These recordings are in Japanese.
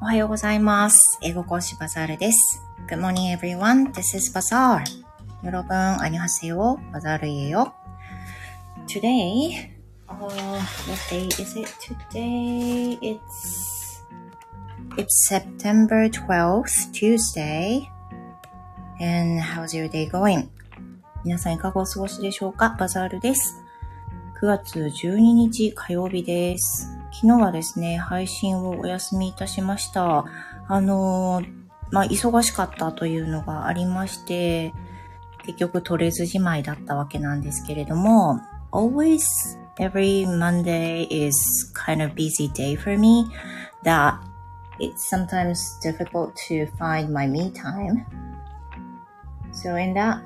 おはようございます。英語講師バザールです。Good morning everyone. This is Bazaar. 여러분, 안녕하세요. 바자르예요. Today, uh, what day is it today? It's it's September 12th, Tuesday. And how's your day going? 皆さんいかがお過ごしでしょうかバザールです。9月12日火曜日です。 昨日はですね、配信をお休みいたしました。あのーまあ、忙しかったというのがありまして、結局取れずじまいだったわけなんですけれども、always every Monday is kind of busy day for me that it's sometimes difficult to find my me time. So in that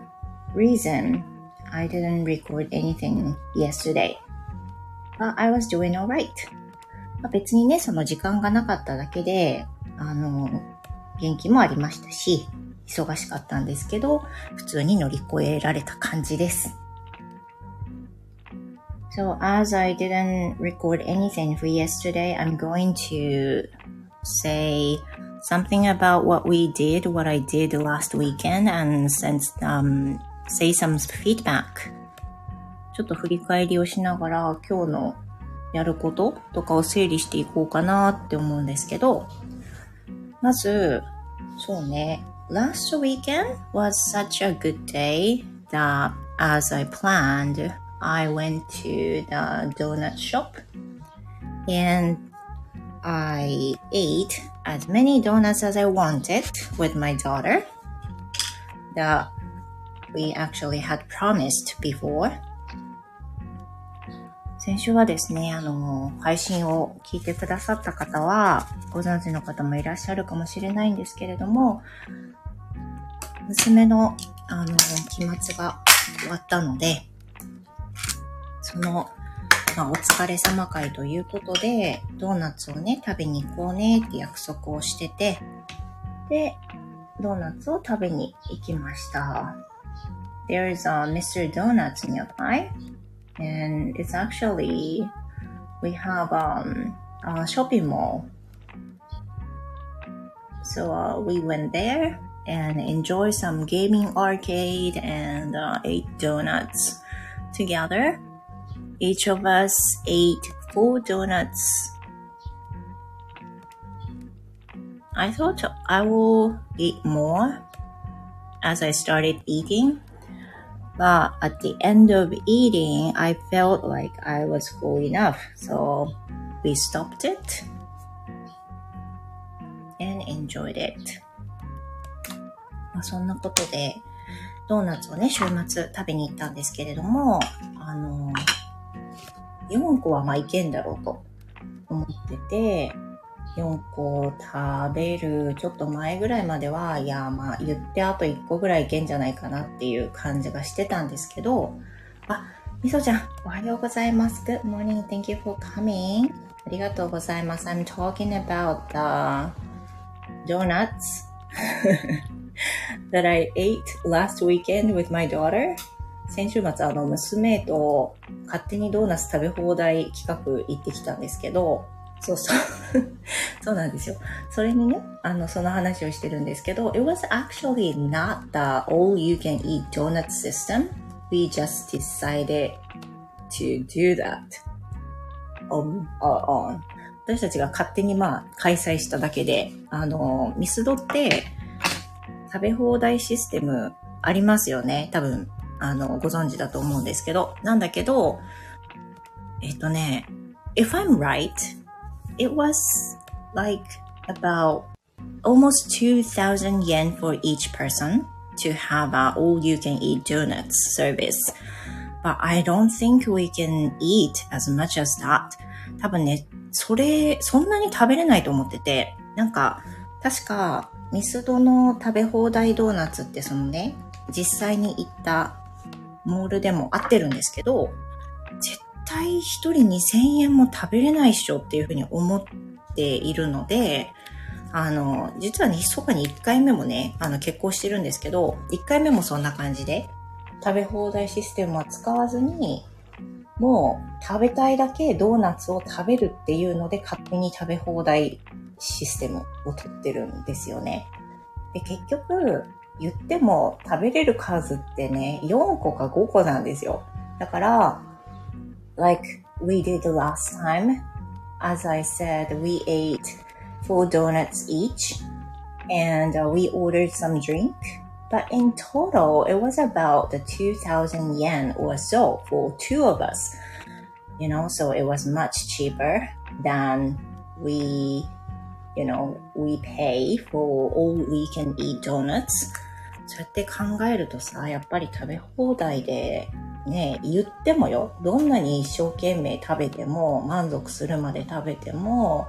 reason, I didn't record anything yesterday. But I was doing alright. まあ別にね、その時間がなかっただけで、あの、元気もありましたし、忙しかったんですけど、普通に乗り越えられた感じです。So as I didn't record anything for yesterday, I'm going to say something about what we did, what I did last weekend, and since, um, say some feedback. ちょっと振り返りをしながら今日のやることとかを整理していこうかなって思うんですけど、まず、そうね、last weekend was such a good day that as I planned, I went to the donut shop and I ate as many donuts as I wanted with my daughter that we actually had promised before. 先週はですね、あの、配信を聞いてくださった方は、ご存知の方もいらっしゃるかもしれないんですけれども、娘の、あの、期末が終わったので、その、まあ、お疲れ様会ということで、ドーナツをね、食べに行こうねって約束をしてて、で、ドーナツを食べに行きました。There's a Mr. Donuts nearby. And it's actually we have um, a shopping mall. So uh, we went there and enjoyed some gaming arcade and uh, ate donuts together. Each of us ate four donuts. I thought I will eat more as I started eating but at the end of eating, I felt like I was full enough. So we stopped it and enjoyed it. まあ、そんなことで、ドーナツをね、週末食べに行ったんですけれども、あの、4個はまあいけんだろうと思ってて、4個食べるちょっと前ぐらいまでは、いや、まあ言ってあと1個ぐらいいけんじゃないかなっていう感じがしてたんですけど、あ、みそちゃん、おはようございます。Good morning. Thank you for coming. ありがとうございます。I'm talking about the donuts that I ate last weekend with my daughter. 先週末、あの、娘と勝手にドーナツ食べ放題企画行ってきたんですけど、そうそう。そうなんですよ。それにね、あの、その話をしてるんですけど、it was actually not the all you can eat donut system. We just decided to do that on our own. 私たちが勝手にまあ開催しただけで、あの、ミスドって食べ放題システムありますよね。多分、あの、ご存知だと思うんですけど。なんだけど、えっとね、if I'm right, it was like about almost 2,000 yen for each person to have a all you can eat donuts service. But I don't think we can eat as much as that. 多分ね、それ、そんなに食べれないと思ってて、なんか、確か、ミスドの食べ放題ドーナツってそのね、実際に行ったモールでも合ってるんですけど、絶対一人2000円も食べれないっしょっていうふうに思っているので、あの、実はね、密かに1回目もね、あの、結婚してるんですけど、1回目もそんな感じで、食べ放題システムは使わずに、もう食べたいだけドーナツを食べるっていうので勝手に食べ放題システムをとってるんですよね。で、結局、言っても食べれる数ってね、4個か5個なんですよ。だから、like we did last time, as I said, we ate four donuts each and uh, we ordered some drink. But in total, it was about 2000 yen or so for two of us. You know, so it was much cheaper than we, you know, we pay for all we can eat donuts. そうやって考えるとさ、やっぱり食べ放題で ね、言ってもよ、どんなに一生懸命食べても、満足するまで食べても、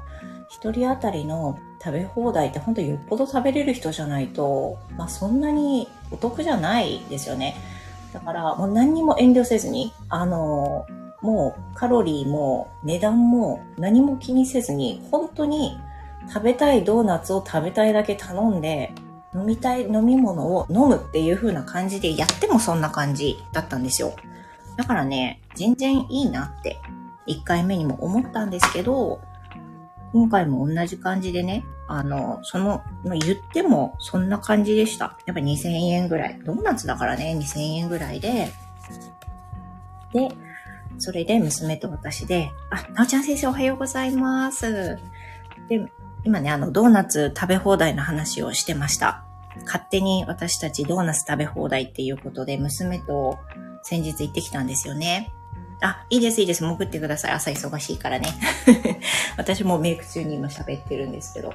一人当たりの食べ放題って本当よっぽど食べれる人じゃないと、まあそんなにお得じゃないですよね。だからもう何にも遠慮せずに、あの、もうカロリーも値段も何も気にせずに、本当に食べたいドーナツを食べたいだけ頼んで、飲みたい飲み物を飲むっていう風な感じでやってもそんな感じだったんですよ。だからね、全然いいなって1回目にも思ったんですけど、今回も同じ感じでね、あの、その、言ってもそんな感じでした。やっぱ2000円ぐらい。ドーナツだからね、2000円ぐらいで。で、それで娘と私で、あ、なおちゃん先生おはようございます。で、今ね、あの、ドーナツ食べ放題の話をしてました。勝手に私たちドーナツ食べ放題っていうことで、娘と先日行ってきたんですよね。あ、いいです、いいです。潜ってください。朝忙しいからね。私もメイク中に今喋ってるんですけど。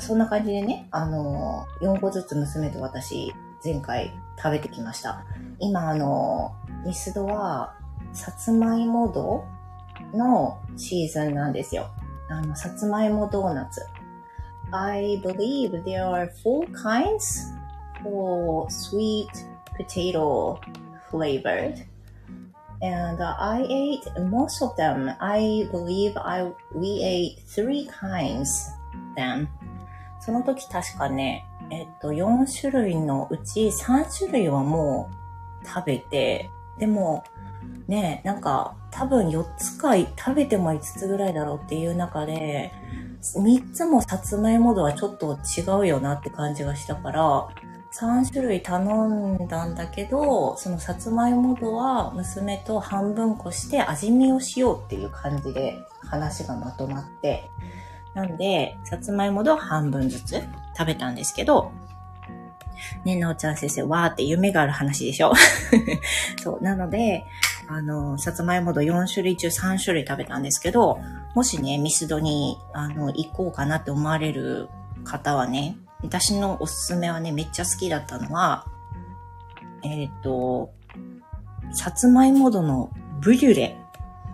そんな感じでね、あの、4個ずつ娘と私、前回食べてきました。今、あの、ミスドは、さつまいもドのシーズンなんですよ。あの、さつまいもドーナツ。I believe there are four kinds for sweet potato flavored. And I ate most of them. I believe I, we ate three kinds then. その時確かね、えっと、4種類のうち3種類はもう食べて、でも、ね、なんか多分4つか食べても5つぐらいだろうっていう中で、3つもさつまいも度はちょっと違うよなって感じがしたから、3種類頼んだんだけど、そのさつまいも度は娘と半分こして味見をしようっていう感じで話がまとまって、なんで、さつまいも度は半分ずつ食べたんですけど、ね、なおちゃん先生、わーって夢がある話でしょ？そう。なので、あの、さつまいも度4種類中3種類食べたんですけど、もしね、ミスドに、あの、行こうかなって思われる方はね、私のおすすめはね、めっちゃ好きだったのは、えっ、と、さつまいも度のブリュレ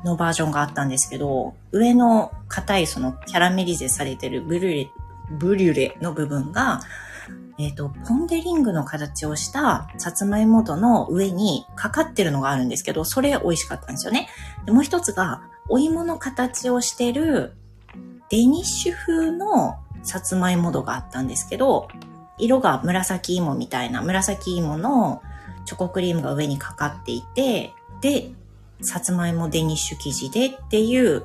のバージョンがあったんですけど、上の硬いそのキャラメリゼされてるブリュレ、ブリュレの部分が、えっ、と、ポンデリングの形をしたさつまいも度の上にかかってるのがあるんですけど、それ美味しかったんですよね。でもう一つが、お芋の形をしてるデニッシュ風のさつまいも度があったんですけど、色が紫芋みたいな紫芋のチョコクリームが上にかかっていて、で、さつまいもデニッシュ生地でっていう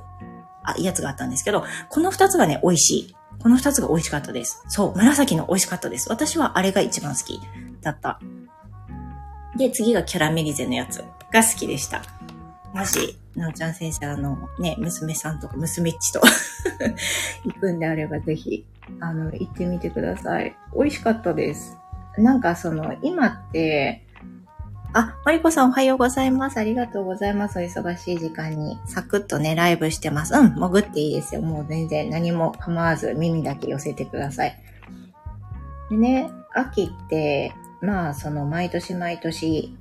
あやつがあったんですけど、この二つがね、美味しい。この二つが美味しかったです。そう、紫の美味しかったです。私はあれが一番好きだった。で、次がキャラメリゼのやつが好きでした。もし、なおちゃん先生、あの、ね、娘さんとか娘っちと 行くんであればぜひ、あの、行ってみてください。美味しかったです。なんかその、今って、あ、マリコさんおはようございます。ありがとうございます。お忙しい時間に。サクッとね、ライブしてます。うん、潜っていいですよ。もう全然何も構わず耳だけ寄せてください。でね、秋って、まあ、その毎年毎年、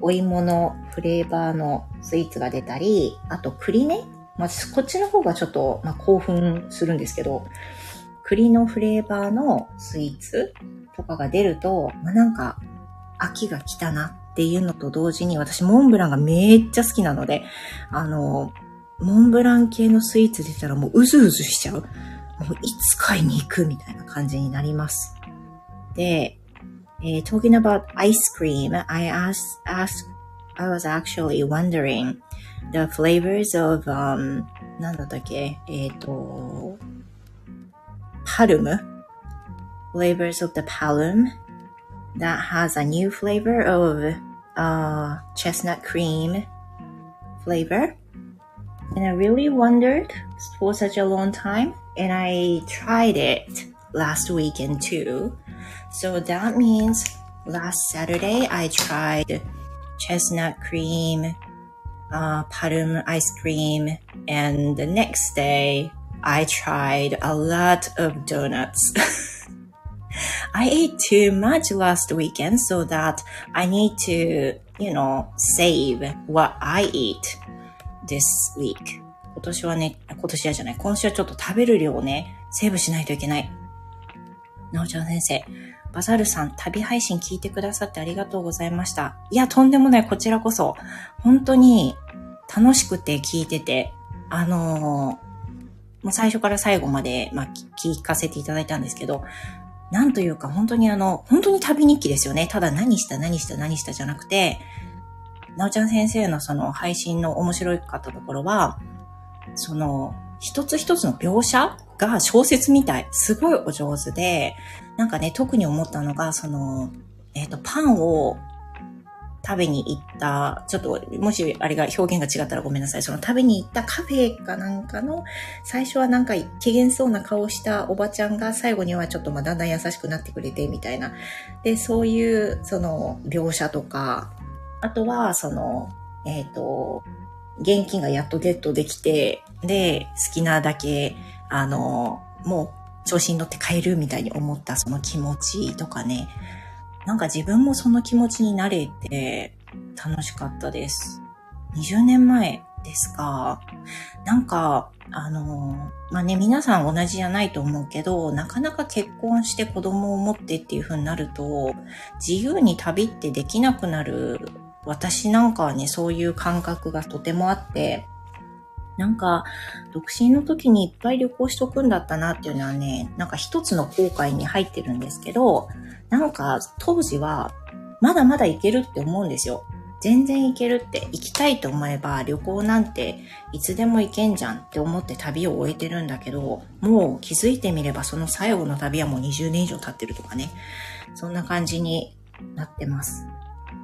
お芋のフレーバーのスイーツが出たり、あと栗ね。まあ、こっちの方がちょっと、まあ、興奮するんですけど、栗のフレーバーのスイーツとかが出ると、まあ、なんか、秋が来たなっていうのと同時に、私、モンブランがめっちゃ好きなので、あの、モンブラン系のスイーツ出たらもううずうずしちゃう。もういつ買いに行くみたいな感じになります。で、えー、talking about ice cream, I asked, asked, I was actually wondering the flavors of, um, なんだったっけえっ、ー、と、 palm, flavors of the palm that has a new flavor of uh, chestnut cream flavor. And I really wondered for such a long time. And I tried it last weekend too. So that means last Saturday I tried chestnut cream, uh, palm ice cream, and the next day I tried a lot of donuts. I ate too much last weekend so that I need to, you know, save what I eat this week. 今年はね、今年はじゃない、今週はちょっと食べる量をね、セーブしないといけない。なおちゃん先生、 バザルさん、旅配信聞いてくださってありがとうございました。いや、とんでもない、こちらこそ。本当に楽しくて聞いてて、あのー、もう最初から最後まで、まあ、聞かせていただいたんですけど、なんというか本当にあの、本当に旅日記ですよね。ただ何した何した何したじゃなくて、なおちゃん先生のその配信の面白かったところは、その、一つ一つの描写が小説みたい。すごいお上手で、なんかね、特に思ったのが、その、えっ、ー、と、パンを食べに行った、ちょっと、もしあれが表現が違ったらごめんなさい。その食べに行ったカフェかなんかの、最初はなんか機嫌そうな顔したおばちゃんが最後にはちょっとまあだんだん優しくなってくれてみたいな。で、そういうその描写とか、あとはその、えっ、ー、と、現金がやっとゲットできて、で、好きなだけ、あの、もう調子に乗って買えるみたいに思ったその気持ちとかね。なんか自分もその気持ちになれて楽しかったです。20年前ですか。なんか、あの、まあ、ね、皆さん同じじゃないと思うけど、なかなか結婚して子供を持ってっていう風になると、自由に旅ってできなくなる私なんかはね、そういう感覚がとてもあって、なんか、独身の時にいっぱい旅行しとくんだったなっていうのはね、なんか一つの後悔に入ってるんですけど、なんか当時はまだまだ行けるって思うんですよ。全然行けるって行きたいと思えば旅行なんていつでも行けんじゃんって思って旅を終えてるんだけど、もう気づいてみればその最後の旅はもう20年以上経ってるとかね。そんな感じになってます。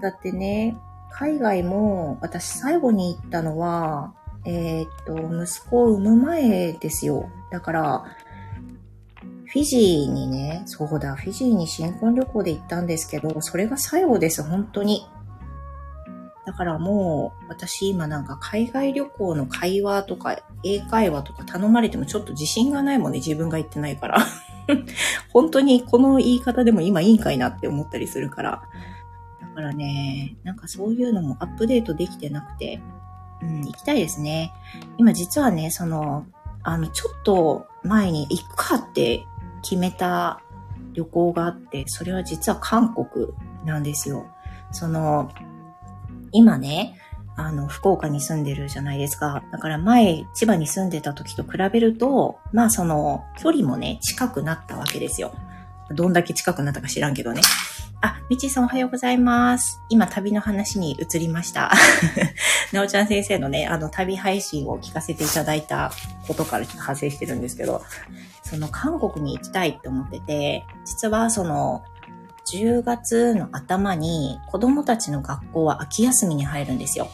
だってね、海外も私最後に行ったのは、えー、っと、息子を産む前ですよ。だから、フィジーにね、そうだ、フィジーに新婚旅行で行ったんですけど、それが最後です、本当に。だからもう、私今なんか海外旅行の会話とか、英会話とか頼まれてもちょっと自信がないもんね、自分が言ってないから。本当にこの言い方でも今いいんかいなって思ったりするから。だからね、なんかそういうのもアップデートできてなくて、うん、行きたいですね。今実はね、その、あの、ちょっと前に行くかって決めた旅行があって、それは実は韓国なんですよ。その、今ね、あの、福岡に住んでるじゃないですか。だから前、千葉に住んでた時と比べると、まあその、距離もね、近くなったわけですよ。どんだけ近くなったか知らんけどね。あ、みちさんおはようございます。今旅の話に移りました。なおちゃん先生のね、あの旅配信を聞かせていただいたことからちょっと派生してるんですけど、その韓国に行きたいって思ってて、実はその10月の頭に子供たちの学校は秋休みに入るんですよ。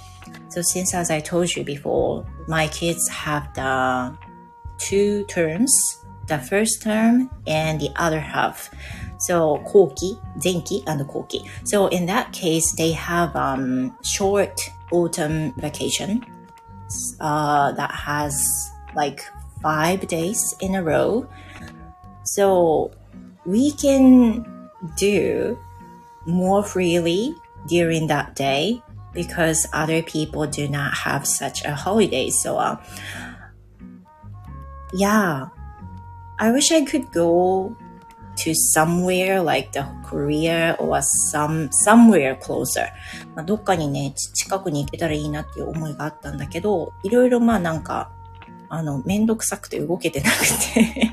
So since as I told you before, my kids have the two terms, the first term and the other half. So koki, zenki, and koki. So in that case, they have um, short autumn vacation uh, that has like five days in a row. So we can do more freely during that day because other people do not have such a holiday. So, uh, yeah, I wish I could go to somewhere like the Korea or some, somewhere closer. まあ、どっかにね、近くに行けたらいいなっていう思いがあったんだけど、いろいろまあなんかあの、めんどくさくて動けてなくて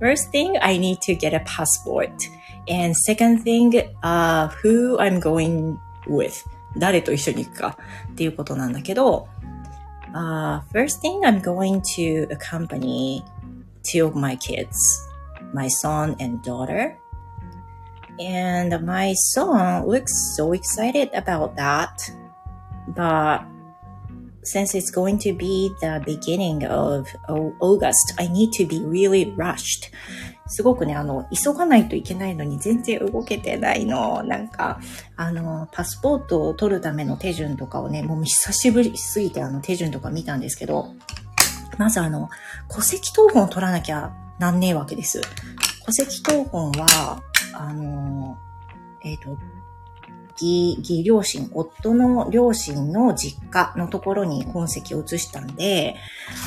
First thing, I need to get a passport. And second thing, uh, who I'm going with. 誰と一緒に行くかっていうことなんだけど、uh, first thing, I'm going to accompany two of my kids. My son and daughter. And my son looks so excited about that. But since it's going to be the beginning of August, I need to be really rushed. すごくね、あの、急がないといけないのに全然動けてないの。なんか、あの、パスポートを取るための手順とかをね、もう久しぶりすぎてあの手順とか見たんですけど、まずあの、戸籍謄本を取らなきゃなんねえわけです。戸籍謄本は、あの、えっ、ー、と、義、義両親、夫の両親の実家のところに本籍を移したんで、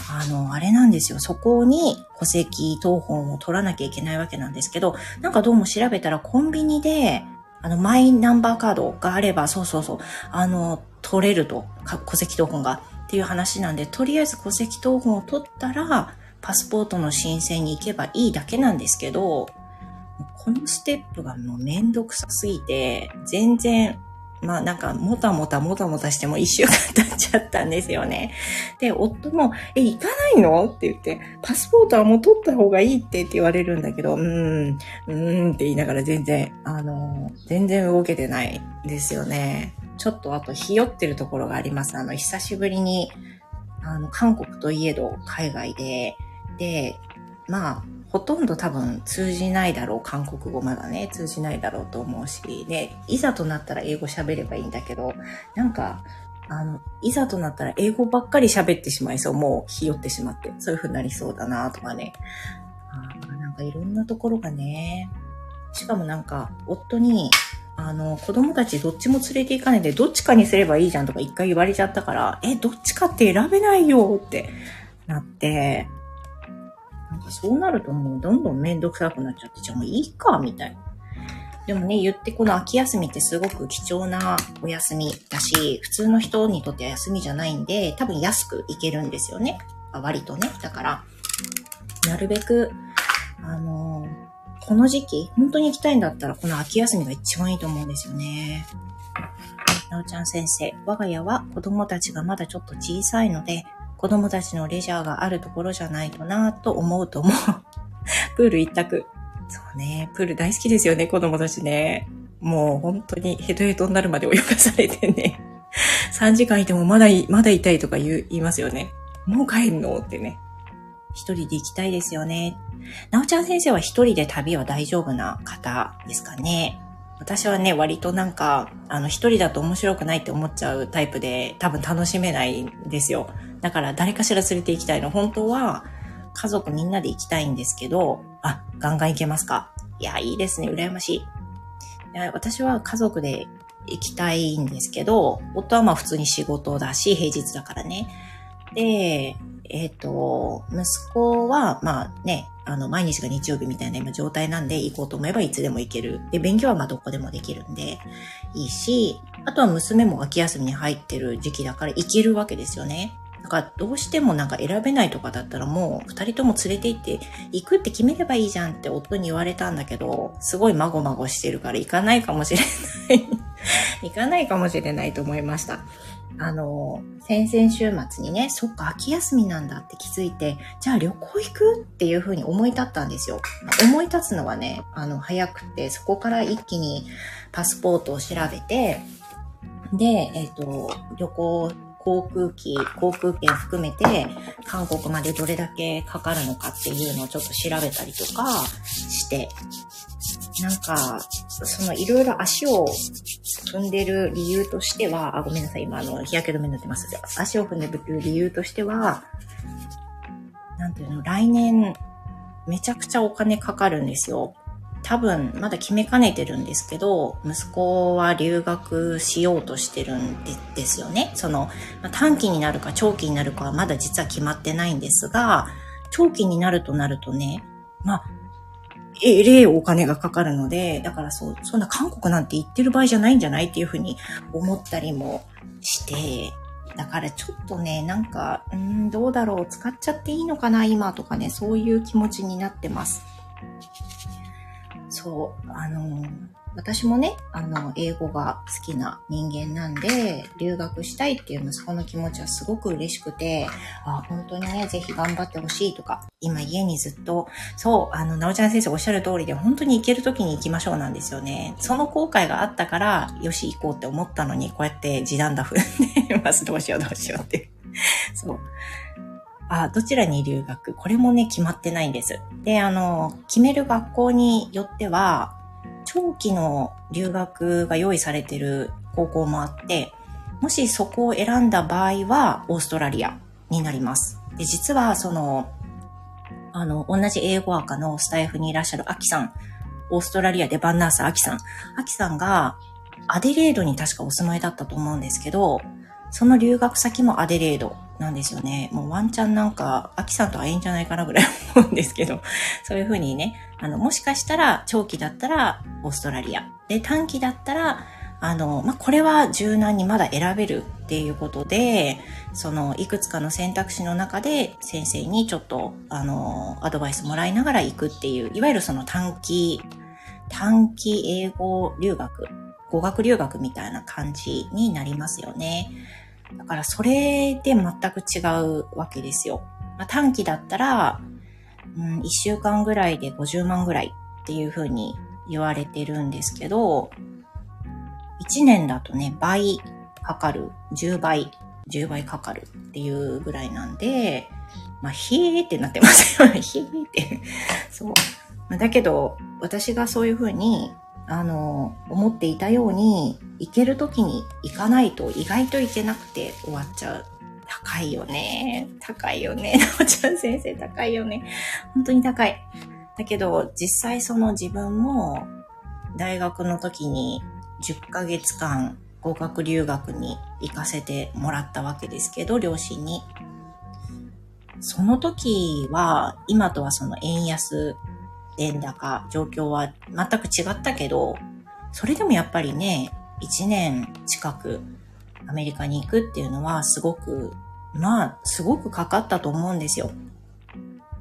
あの、あれなんですよ。そこに戸籍謄本を取らなきゃいけないわけなんですけど、なんかどうも調べたらコンビニで、あの、マイナンバーカードがあれば、そうそうそう、あの、取れると、戸籍謄本がっていう話なんで、とりあえず戸籍謄本を取ったら、パスポートの申請に行けばいいだけなんですけど、このステップがもうめんどくさすぎて、全然、まあなんか、もたもたもたもたしても一週間経っちゃったんですよね。で、夫も、え、行かないの？って言って、パスポートはもう取った方がいいってって言われるんだけど、うーん、うーんって言いながら全然、あの、全然動けてないですよね。ちょっとあと、ひよってるところがあります。あの、久しぶりに、あの、韓国といえど海外で、で、まあ、ほとんど多分通じないだろう。韓国語まだね、通じないだろうと思うし。で、いざとなったら英語喋ればいいんだけど、なんか、あの、いざとなったら英語ばっかり喋ってしまいそう。もう、ひよってしまって。そういう風になりそうだなとかね。あなんかいろんなところがね。しかもなんか、夫に、あの、子供たちどっちも連れて行かないで、どっちかにすればいいじゃんとか一回言われちゃったから、え、どっちかって選べないよってなって、そうなるともうどんどんめんどくさくなっちゃって、じゃあもういいか、みたいな。でもね、言ってこの秋休みってすごく貴重なお休みだし、普通の人にとっては休みじゃないんで、多分安く行けるんですよね。割とね。だから、なるべく、あのー、この時期、本当に行きたいんだったら、この秋休みが一番いいと思うんですよね。なおちゃん先生、我が家は子供たちがまだちょっと小さいので、子供たちのレジャーがあるところじゃないとなと思うと思う。プール一択。そうね、プール大好きですよね、子供たちね。もう本当にヘトヘトになるまで泳がされてね。3時間いてもまだ、まだいたいとか言いますよね。もう帰るのってね。一人で行きたいですよね。なおちゃん先生は一人で旅は大丈夫な方ですかね。私はね、割となんか、あの、一人だと面白くないって思っちゃうタイプで、多分楽しめないんですよ。だから誰かしら連れて行きたいの。本当は家族みんなで行きたいんですけど、あ、ガンガン行けますかいや、いいですね。羨ましい。い私は家族で行きたいんですけど、夫はまあ普通に仕事だし、平日だからね。で、えっ、ー、と、息子は、まあね、あの、毎日が日曜日みたいな今状態なんで、行こうと思えばいつでも行ける。で、勉強はまあどこでもできるんで、いいし、あとは娘も秋休みに入ってる時期だから行けるわけですよね。だかどうしてもなんか選べないとかだったらもう二人とも連れて行って行くって決めればいいじゃんって夫に言われたんだけど、すごいまごまごしてるから行かないかもしれない 行かないかもしれないと思いました。あの、先々週末にね、そっか、秋休みなんだって気づいて、じゃあ旅行行くっていうふうに思い立ったんですよ。思い立つのはね、あの、早くて、そこから一気にパスポートを調べて、で、えっ、ー、と、旅行航空機、航空券含めて、韓国までどれだけかかるのかっていうのをちょっと調べたりとかして、なんか、そのいろいろ足を踏んでる理由としては、あ、ごめんなさい、今あの、日焼け止めになってます。足を踏んでる理由としては、なんていうの、来年、めちゃくちゃお金かかるんですよ。多分、まだ決めかねてるんですけど、息子は留学しようとしてるんですよね。その、ま短期になるか長期になるかはまだ実は決まってないんですが、長期になるとなるとね、まあ、えれえお金がかかるので、だからそう、そんな韓国なんて行ってる場合じゃないんじゃないっていうふうに思ったりもして、だからちょっとね、なんか、うん、どうだろう、使っちゃっていいのかな、今とかね、そういう気持ちになってます。そう、あの、私もね、あの、英語が好きな人間なんで、留学したいっていう息子の気持ちはすごく嬉しくて、あ、本当にね、ぜひ頑張ってほしいとか、今家にずっと、そう、あの、なおちゃん先生おっしゃる通りで、本当に行ける時に行きましょうなんですよね。その後悔があったから、よし行こうって思ったのに、こうやって時短だ踏んで ます。どうしようどうしようって。そう。あ、どちらに留学？これもね、決まってないんです。で、あの、決める学校によっては、長期の留学が用意されてる高校もあって、もしそこを選んだ場合は、オーストラリアになります。で、実は、その、あの、同じ英語赤のスタイフにいらっしゃるアキさん、オーストラリアでバンナースアキさん、アキさんが、アデレードに確かお住まいだったと思うんですけど、その留学先もアデレードなんですよね。もうワンチャンなんか、アキさんと会えんじゃないかなぐらい思うんですけど、そういうふうにね、あの、もしかしたら長期だったらオーストラリア。で、短期だったら、あの、まあ、これは柔軟にまだ選べるっていうことで、その、いくつかの選択肢の中で先生にちょっと、あの、アドバイスもらいながら行くっていう、いわゆるその短期、短期英語留学、語学留学みたいな感じになりますよね。だからそれで全く違うわけですよ。まあ、短期だったら、うん、1週間ぐらいで50万ぐらいっていう風に言われてるんですけど、1年だとね、倍かかる、10倍、10倍かかるっていうぐらいなんで、まあ、ひーってなってますよね。ひーって。そう。だけど、私がそういう風にあの、思っていたように、行ける時に行かないと意外と行けなくて終わっちゃう。高いよね。高いよね。なおちゃん先生高いよね。本当に高い。だけど、実際その自分も、大学の時に10ヶ月間合格留学に行かせてもらったわけですけど、両親に。その時は、今とはその円安円高、状況は全く違ったけど、それでもやっぱりね、1年近くアメリカに行くっていうのはすごく、まあ、すごくかかったと思うんですよ。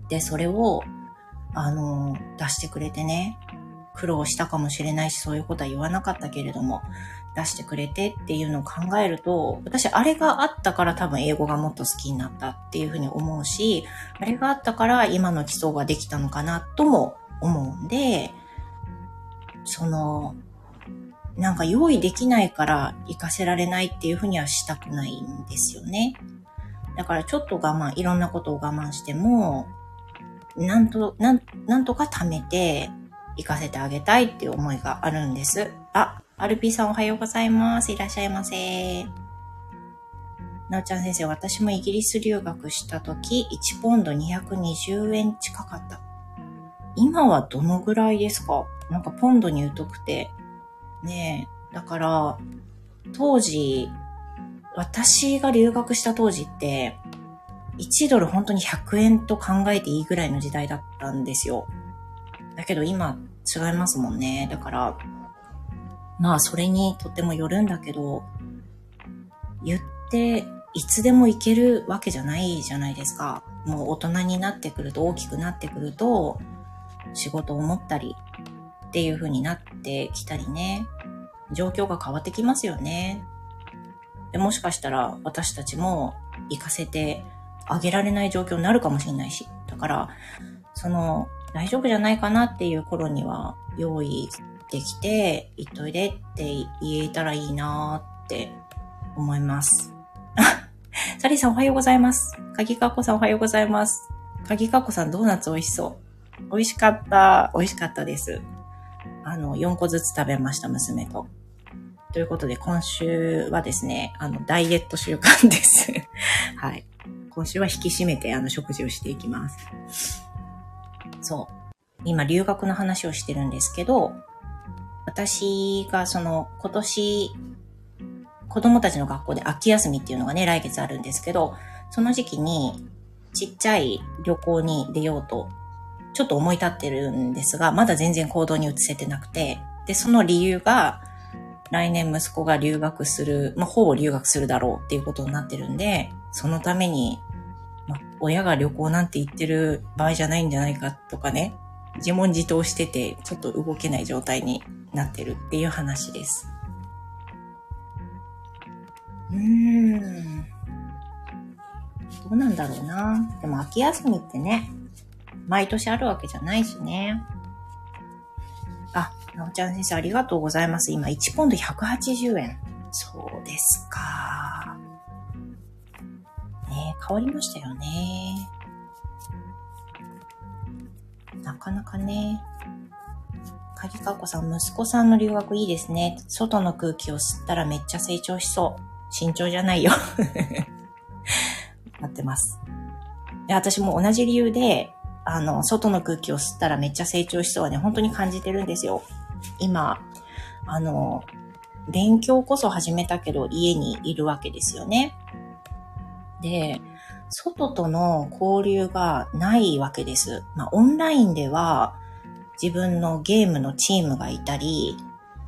で、それを、あの、出してくれてね、苦労したかもしれないし、そういうことは言わなかったけれども、出してくれてっていうのを考えると、私あれがあったから多分英語がもっと好きになったっていうふうに思うし、あれがあったから今の基礎ができたのかなとも思うんで、その、なんか用意できないから行かせられないっていうふうにはしたくないんですよね。だからちょっと我慢、いろんなことを我慢しても、なんと、なん、なんとか貯めて行かせてあげたいっていう思いがあるんです。あ、アルピーさんおはようございます。いらっしゃいませ。なおちゃん先生、私もイギリス留学した時、1ポンド220円近かった。今はどのぐらいですか？なんかポンドに疎くて。ねえ。だから、当時、私が留学した当時って、1ドル本当に100円と考えていいぐらいの時代だったんですよ。だけど今違いますもんね。だから、まあそれにとってもよるんだけど、言っていつでも行けるわけじゃないじゃないですか。もう大人になってくると、大きくなってくると、仕事を持ったりっていう風になってきたりね、状況が変わってきますよね。でもしかしたら私たちも行かせてあげられない状況になるかもしれないし。だから、その、大丈夫じゃないかなっていう頃には用意できて、行っといでって言えたらいいなーって思います。サリーさんおはようございます。鍵かっこさんおはようございます。鍵かっこさんドーナツ美味しそう。美味しかった。美味しかったです。あの、4個ずつ食べました、娘と。ということで、今週はですね、あの、ダイエット習慣です。はい。今週は引き締めて、あの、食事をしていきます。そう。今、留学の話をしてるんですけど、私がその、今年、子供たちの学校で秋休みっていうのがね、来月あるんですけど、その時期に、ちっちゃい旅行に出ようとちょっと思い立ってるんですが、まだ全然行動に移せてなくて、で、その理由が、来年息子が留学する、まあ、ほぼ留学するだろうっていうことになってるんで、そのために、まあ、親が旅行なんて言ってる場合じゃないんじゃないかとかね、自問自答してて、ちょっと動けない状態になってるっていう話です。うーん。どうなんだろうな。でも秋休みってね、毎年あるわけじゃないしね。あ、なおちゃん先生ありがとうございます。今1ポンド180円。そうですか。ね変わりましたよね。なかなかね。鍵かっこさん、息子さんの留学いいですね。外の空気を吸ったらめっちゃ成長しそう。慎重じゃないよ。なってます。で、私も同じ理由で、あの、外の空気を吸ったらめっちゃ成長しそうはね、本当に感じてるんですよ。今、あの、勉強こそ始めたけど家にいるわけですよね。で、外との交流がないわけです。まあ、オンラインでは自分のゲームのチームがいたり、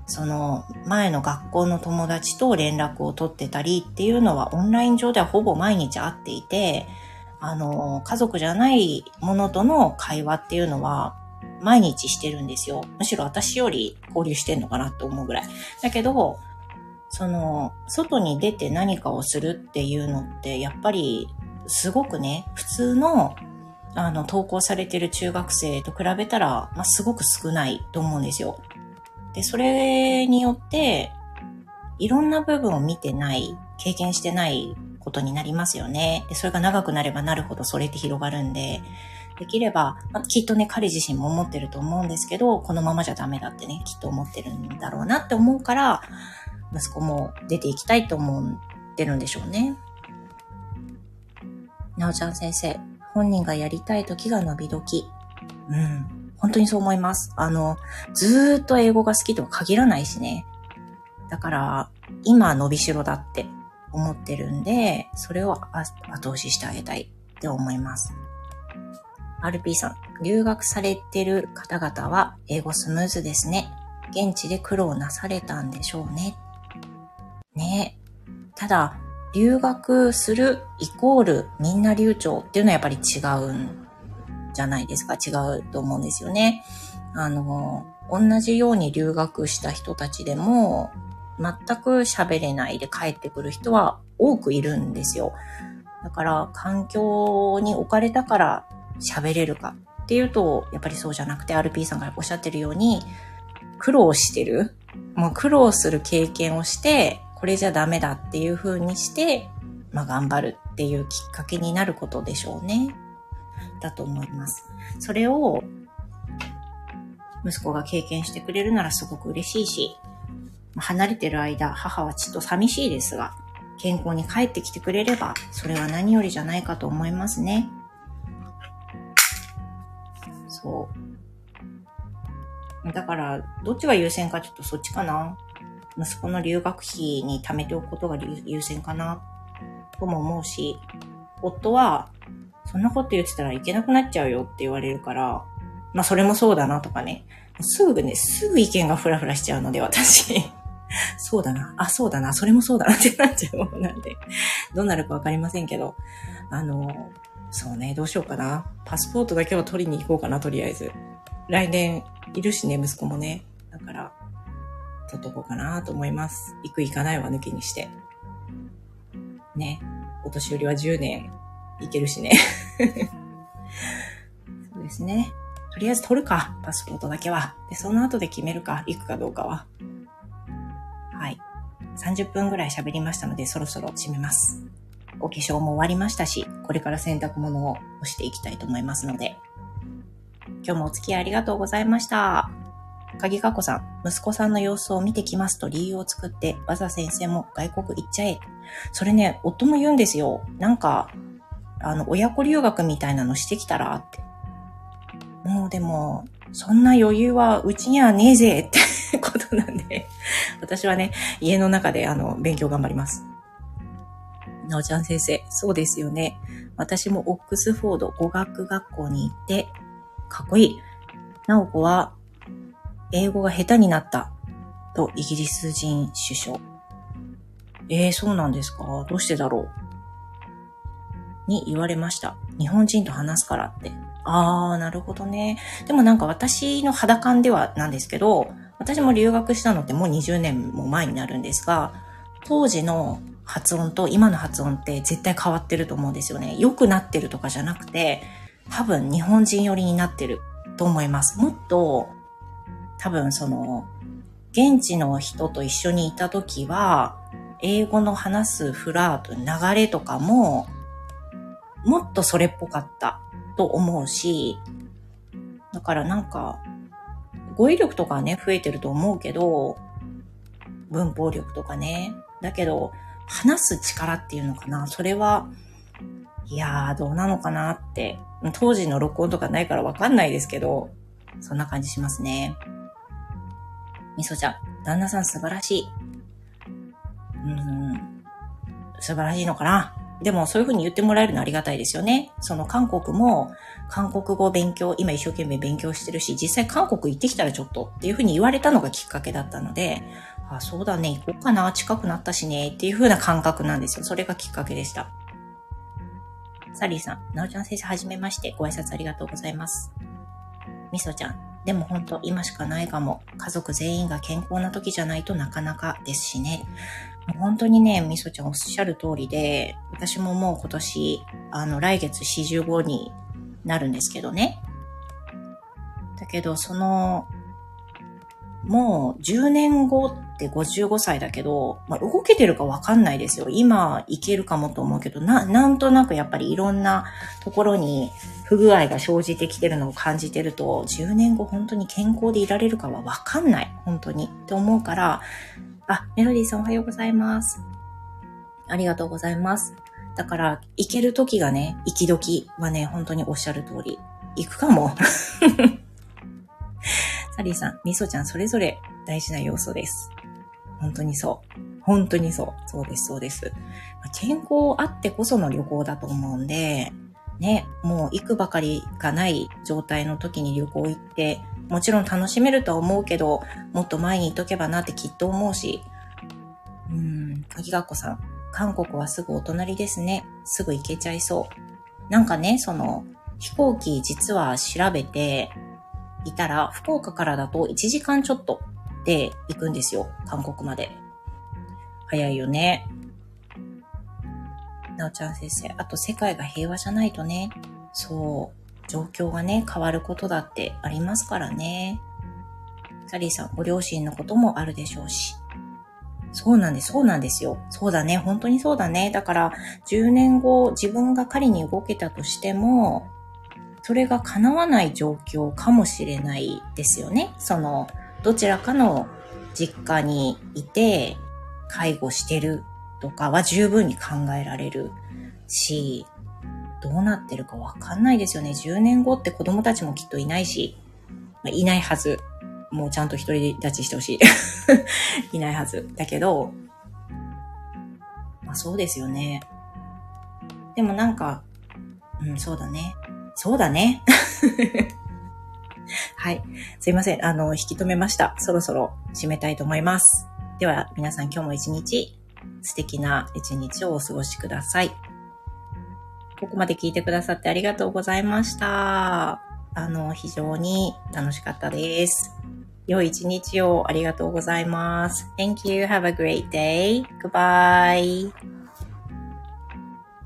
その前の学校の友達と連絡を取ってたりっていうのはオンライン上ではほぼ毎日会っていて、あの、家族じゃないものとの会話っていうのは毎日してるんですよ。むしろ私より交流してんのかなって思うぐらい。だけど、その、外に出て何かをするっていうのって、やっぱり、すごくね、普通の、あの、投稿されてる中学生と比べたら、まあ、すごく少ないと思うんですよ。で、それによって、いろんな部分を見てない、経験してないことになりますよね。で、それが長くなればなるほどそれって広がるんで、できれば、まあ、きっとね、彼自身も思ってると思うんですけど、このままじゃダメだってね、きっと思ってるんだろうなって思うから、息子も出ていきたいと思ってるんでしょうね。なおちゃん先生、本人がやりたい時が伸び時。うん。本当にそう思います。あの、ずーっと英語が好きとは限らないしね。だから、今伸びしろだって思ってるんで、それを後押ししてあげたいって思います。RP さん、留学されてる方々は英語スムーズですね。現地で苦労なされたんでしょうね。ねただ、留学するイコールみんな流暢っていうのはやっぱり違うんじゃないですか。違うと思うんですよね。あの、同じように留学した人たちでも、全く喋れないで帰ってくる人は多くいるんですよ。だから、環境に置かれたから喋れるかっていうと、やっぱりそうじゃなくて、RP さんがおっしゃってるように、苦労してる。もう苦労する経験をして、これじゃダメだっていう風にして、まあ頑張るっていうきっかけになることでしょうね。だと思います。それを、息子が経験してくれるならすごく嬉しいし、離れてる間、母はちょっと寂しいですが、健康に帰ってきてくれれば、それは何よりじゃないかと思いますね。そう。だから、どっちが優先かちょっとそっちかな。息子の留学費に貯めておくことが優先かな、とも思うし、夫は、そんなこと言ってたらいけなくなっちゃうよって言われるから、まあそれもそうだなとかね。すぐね、すぐ意見がフラフラしちゃうので、私。そうだな。あ、そうだな。それもそうだなってなっちゃうものなんで、どうなるかわかりませんけど、あの、そうね、どうしようかな。パスポートだけは取りに行こうかな、とりあえず。来年いるしね、息子もね。だから、取っとこうかなと思います。行く行かないは抜きにして。ね。お年寄りは10年いけるしね。そうですね。とりあえず取るか、パスポートだけは。で、その後で決めるか、行くかどうかは。はい。30分ぐらい喋りましたので、そろそろ締めます。お化粧も終わりましたし、これから洗濯物を干していきたいと思いますので、今日もお付き合いありがとうございました。鍵かこさん、息子さんの様子を見てきますと理由を作って、わざ先生も外国行っちゃえ。それね、夫も言うんですよ。なんか、あの、親子留学みたいなのしてきたらって。もうでも、そんな余裕はうちにはねえぜってことなんで、私はね、家の中であの、勉強頑張ります。なおちゃん先生、そうですよね。私もオックスフォード語学学校に行って、かっこいい。なおこは、英語が下手になった。と、イギリス人首相。えー、そうなんですか？どうしてだろう？に言われました。日本人と話すからって。あー、なるほどね。でもなんか私の肌感ではなんですけど、私も留学したのってもう20年も前になるんですが、当時の発音と今の発音って絶対変わってると思うんですよね。良くなってるとかじゃなくて、多分日本人寄りになってると思います。もっと、多分その、現地の人と一緒にいた時は、英語の話すフラート、流れとかも、もっとそれっぽかったと思うし、だからなんか、語彙力とかね、増えてると思うけど、文法力とかね。だけど、話す力っていうのかなそれは、いやー、どうなのかなって。当時の録音とかないからわかんないですけど、そんな感じしますね。みそちゃん、旦那さん素晴らしい。うん、素晴らしいのかなでもそういうふうに言ってもらえるのありがたいですよね。その韓国も韓国語勉強、今一生懸命勉強してるし、実際韓国行ってきたらちょっとっていうふうに言われたのがきっかけだったので、あ、そうだね、行こうかな、近くなったしね、っていうふうな感覚なんですよ。それがきっかけでした。サリーさん、なおちゃん先生はじめまして、ご挨拶ありがとうございます。みそちゃん、でも本当今しかないかも。家族全員が健康な時じゃないとなかなかですしね。本当にね、みそちゃんおっしゃる通りで、私ももう今年、あの、来月45になるんですけどね。だけど、その、もう10年後って55歳だけど、まあ、動けてるかわかんないですよ。今いけるかもと思うけど、な、なんとなくやっぱりいろんなところに不具合が生じてきてるのを感じてると、10年後本当に健康でいられるかはわかんない。本当に。って思うから、あ、メロディーさんおはようございます。ありがとうございます。だから、行ける時がね、行き時はね、本当におっしゃる通り、行くかも。サリーさん、ミソちゃん、それぞれ大事な要素です。本当にそう。本当にそう。そうです、そうです。健康あってこその旅行だと思うんで、ね、もう行くばかりがない状態の時に旅行行って、もちろん楽しめるとは思うけど、もっと前に行っとけばなってきっと思うし、うん、鍵学校さん、韓国はすぐお隣ですね。すぐ行けちゃいそう。なんかね、その、飛行機実は調べていたら、福岡からだと1時間ちょっとで行くんですよ。韓国まで。早いよね。なおちゃん先生。あと世界が平和じゃないとね。そう。状況がね、変わることだってありますからね。サリーさん、ご両親のこともあるでしょうし。そうなんです、そうなんですよ。そうだね、本当にそうだね。だから、10年後、自分が仮に動けたとしても、それが叶わない状況かもしれないですよね。その、どちらかの実家にいて、介護してるとかは十分に考えられるし、どうなってるかわかんないですよね。10年後って子供たちもきっといないし、まあ、いないはず。もうちゃんと独り立ちしてほしい。いないはず。だけど、まあそうですよね。でもなんか、うん、そうだね。そうだね。はい。すいません。あの、引き止めました。そろそろ締めたいと思います。では、皆さん今日も一日、素敵な一日をお過ごしください。ここまで聞いてくださってありがとうございました。あの、非常に楽しかったです。良い一日をありがとうございます。Thank you. Have a great day. Goodbye.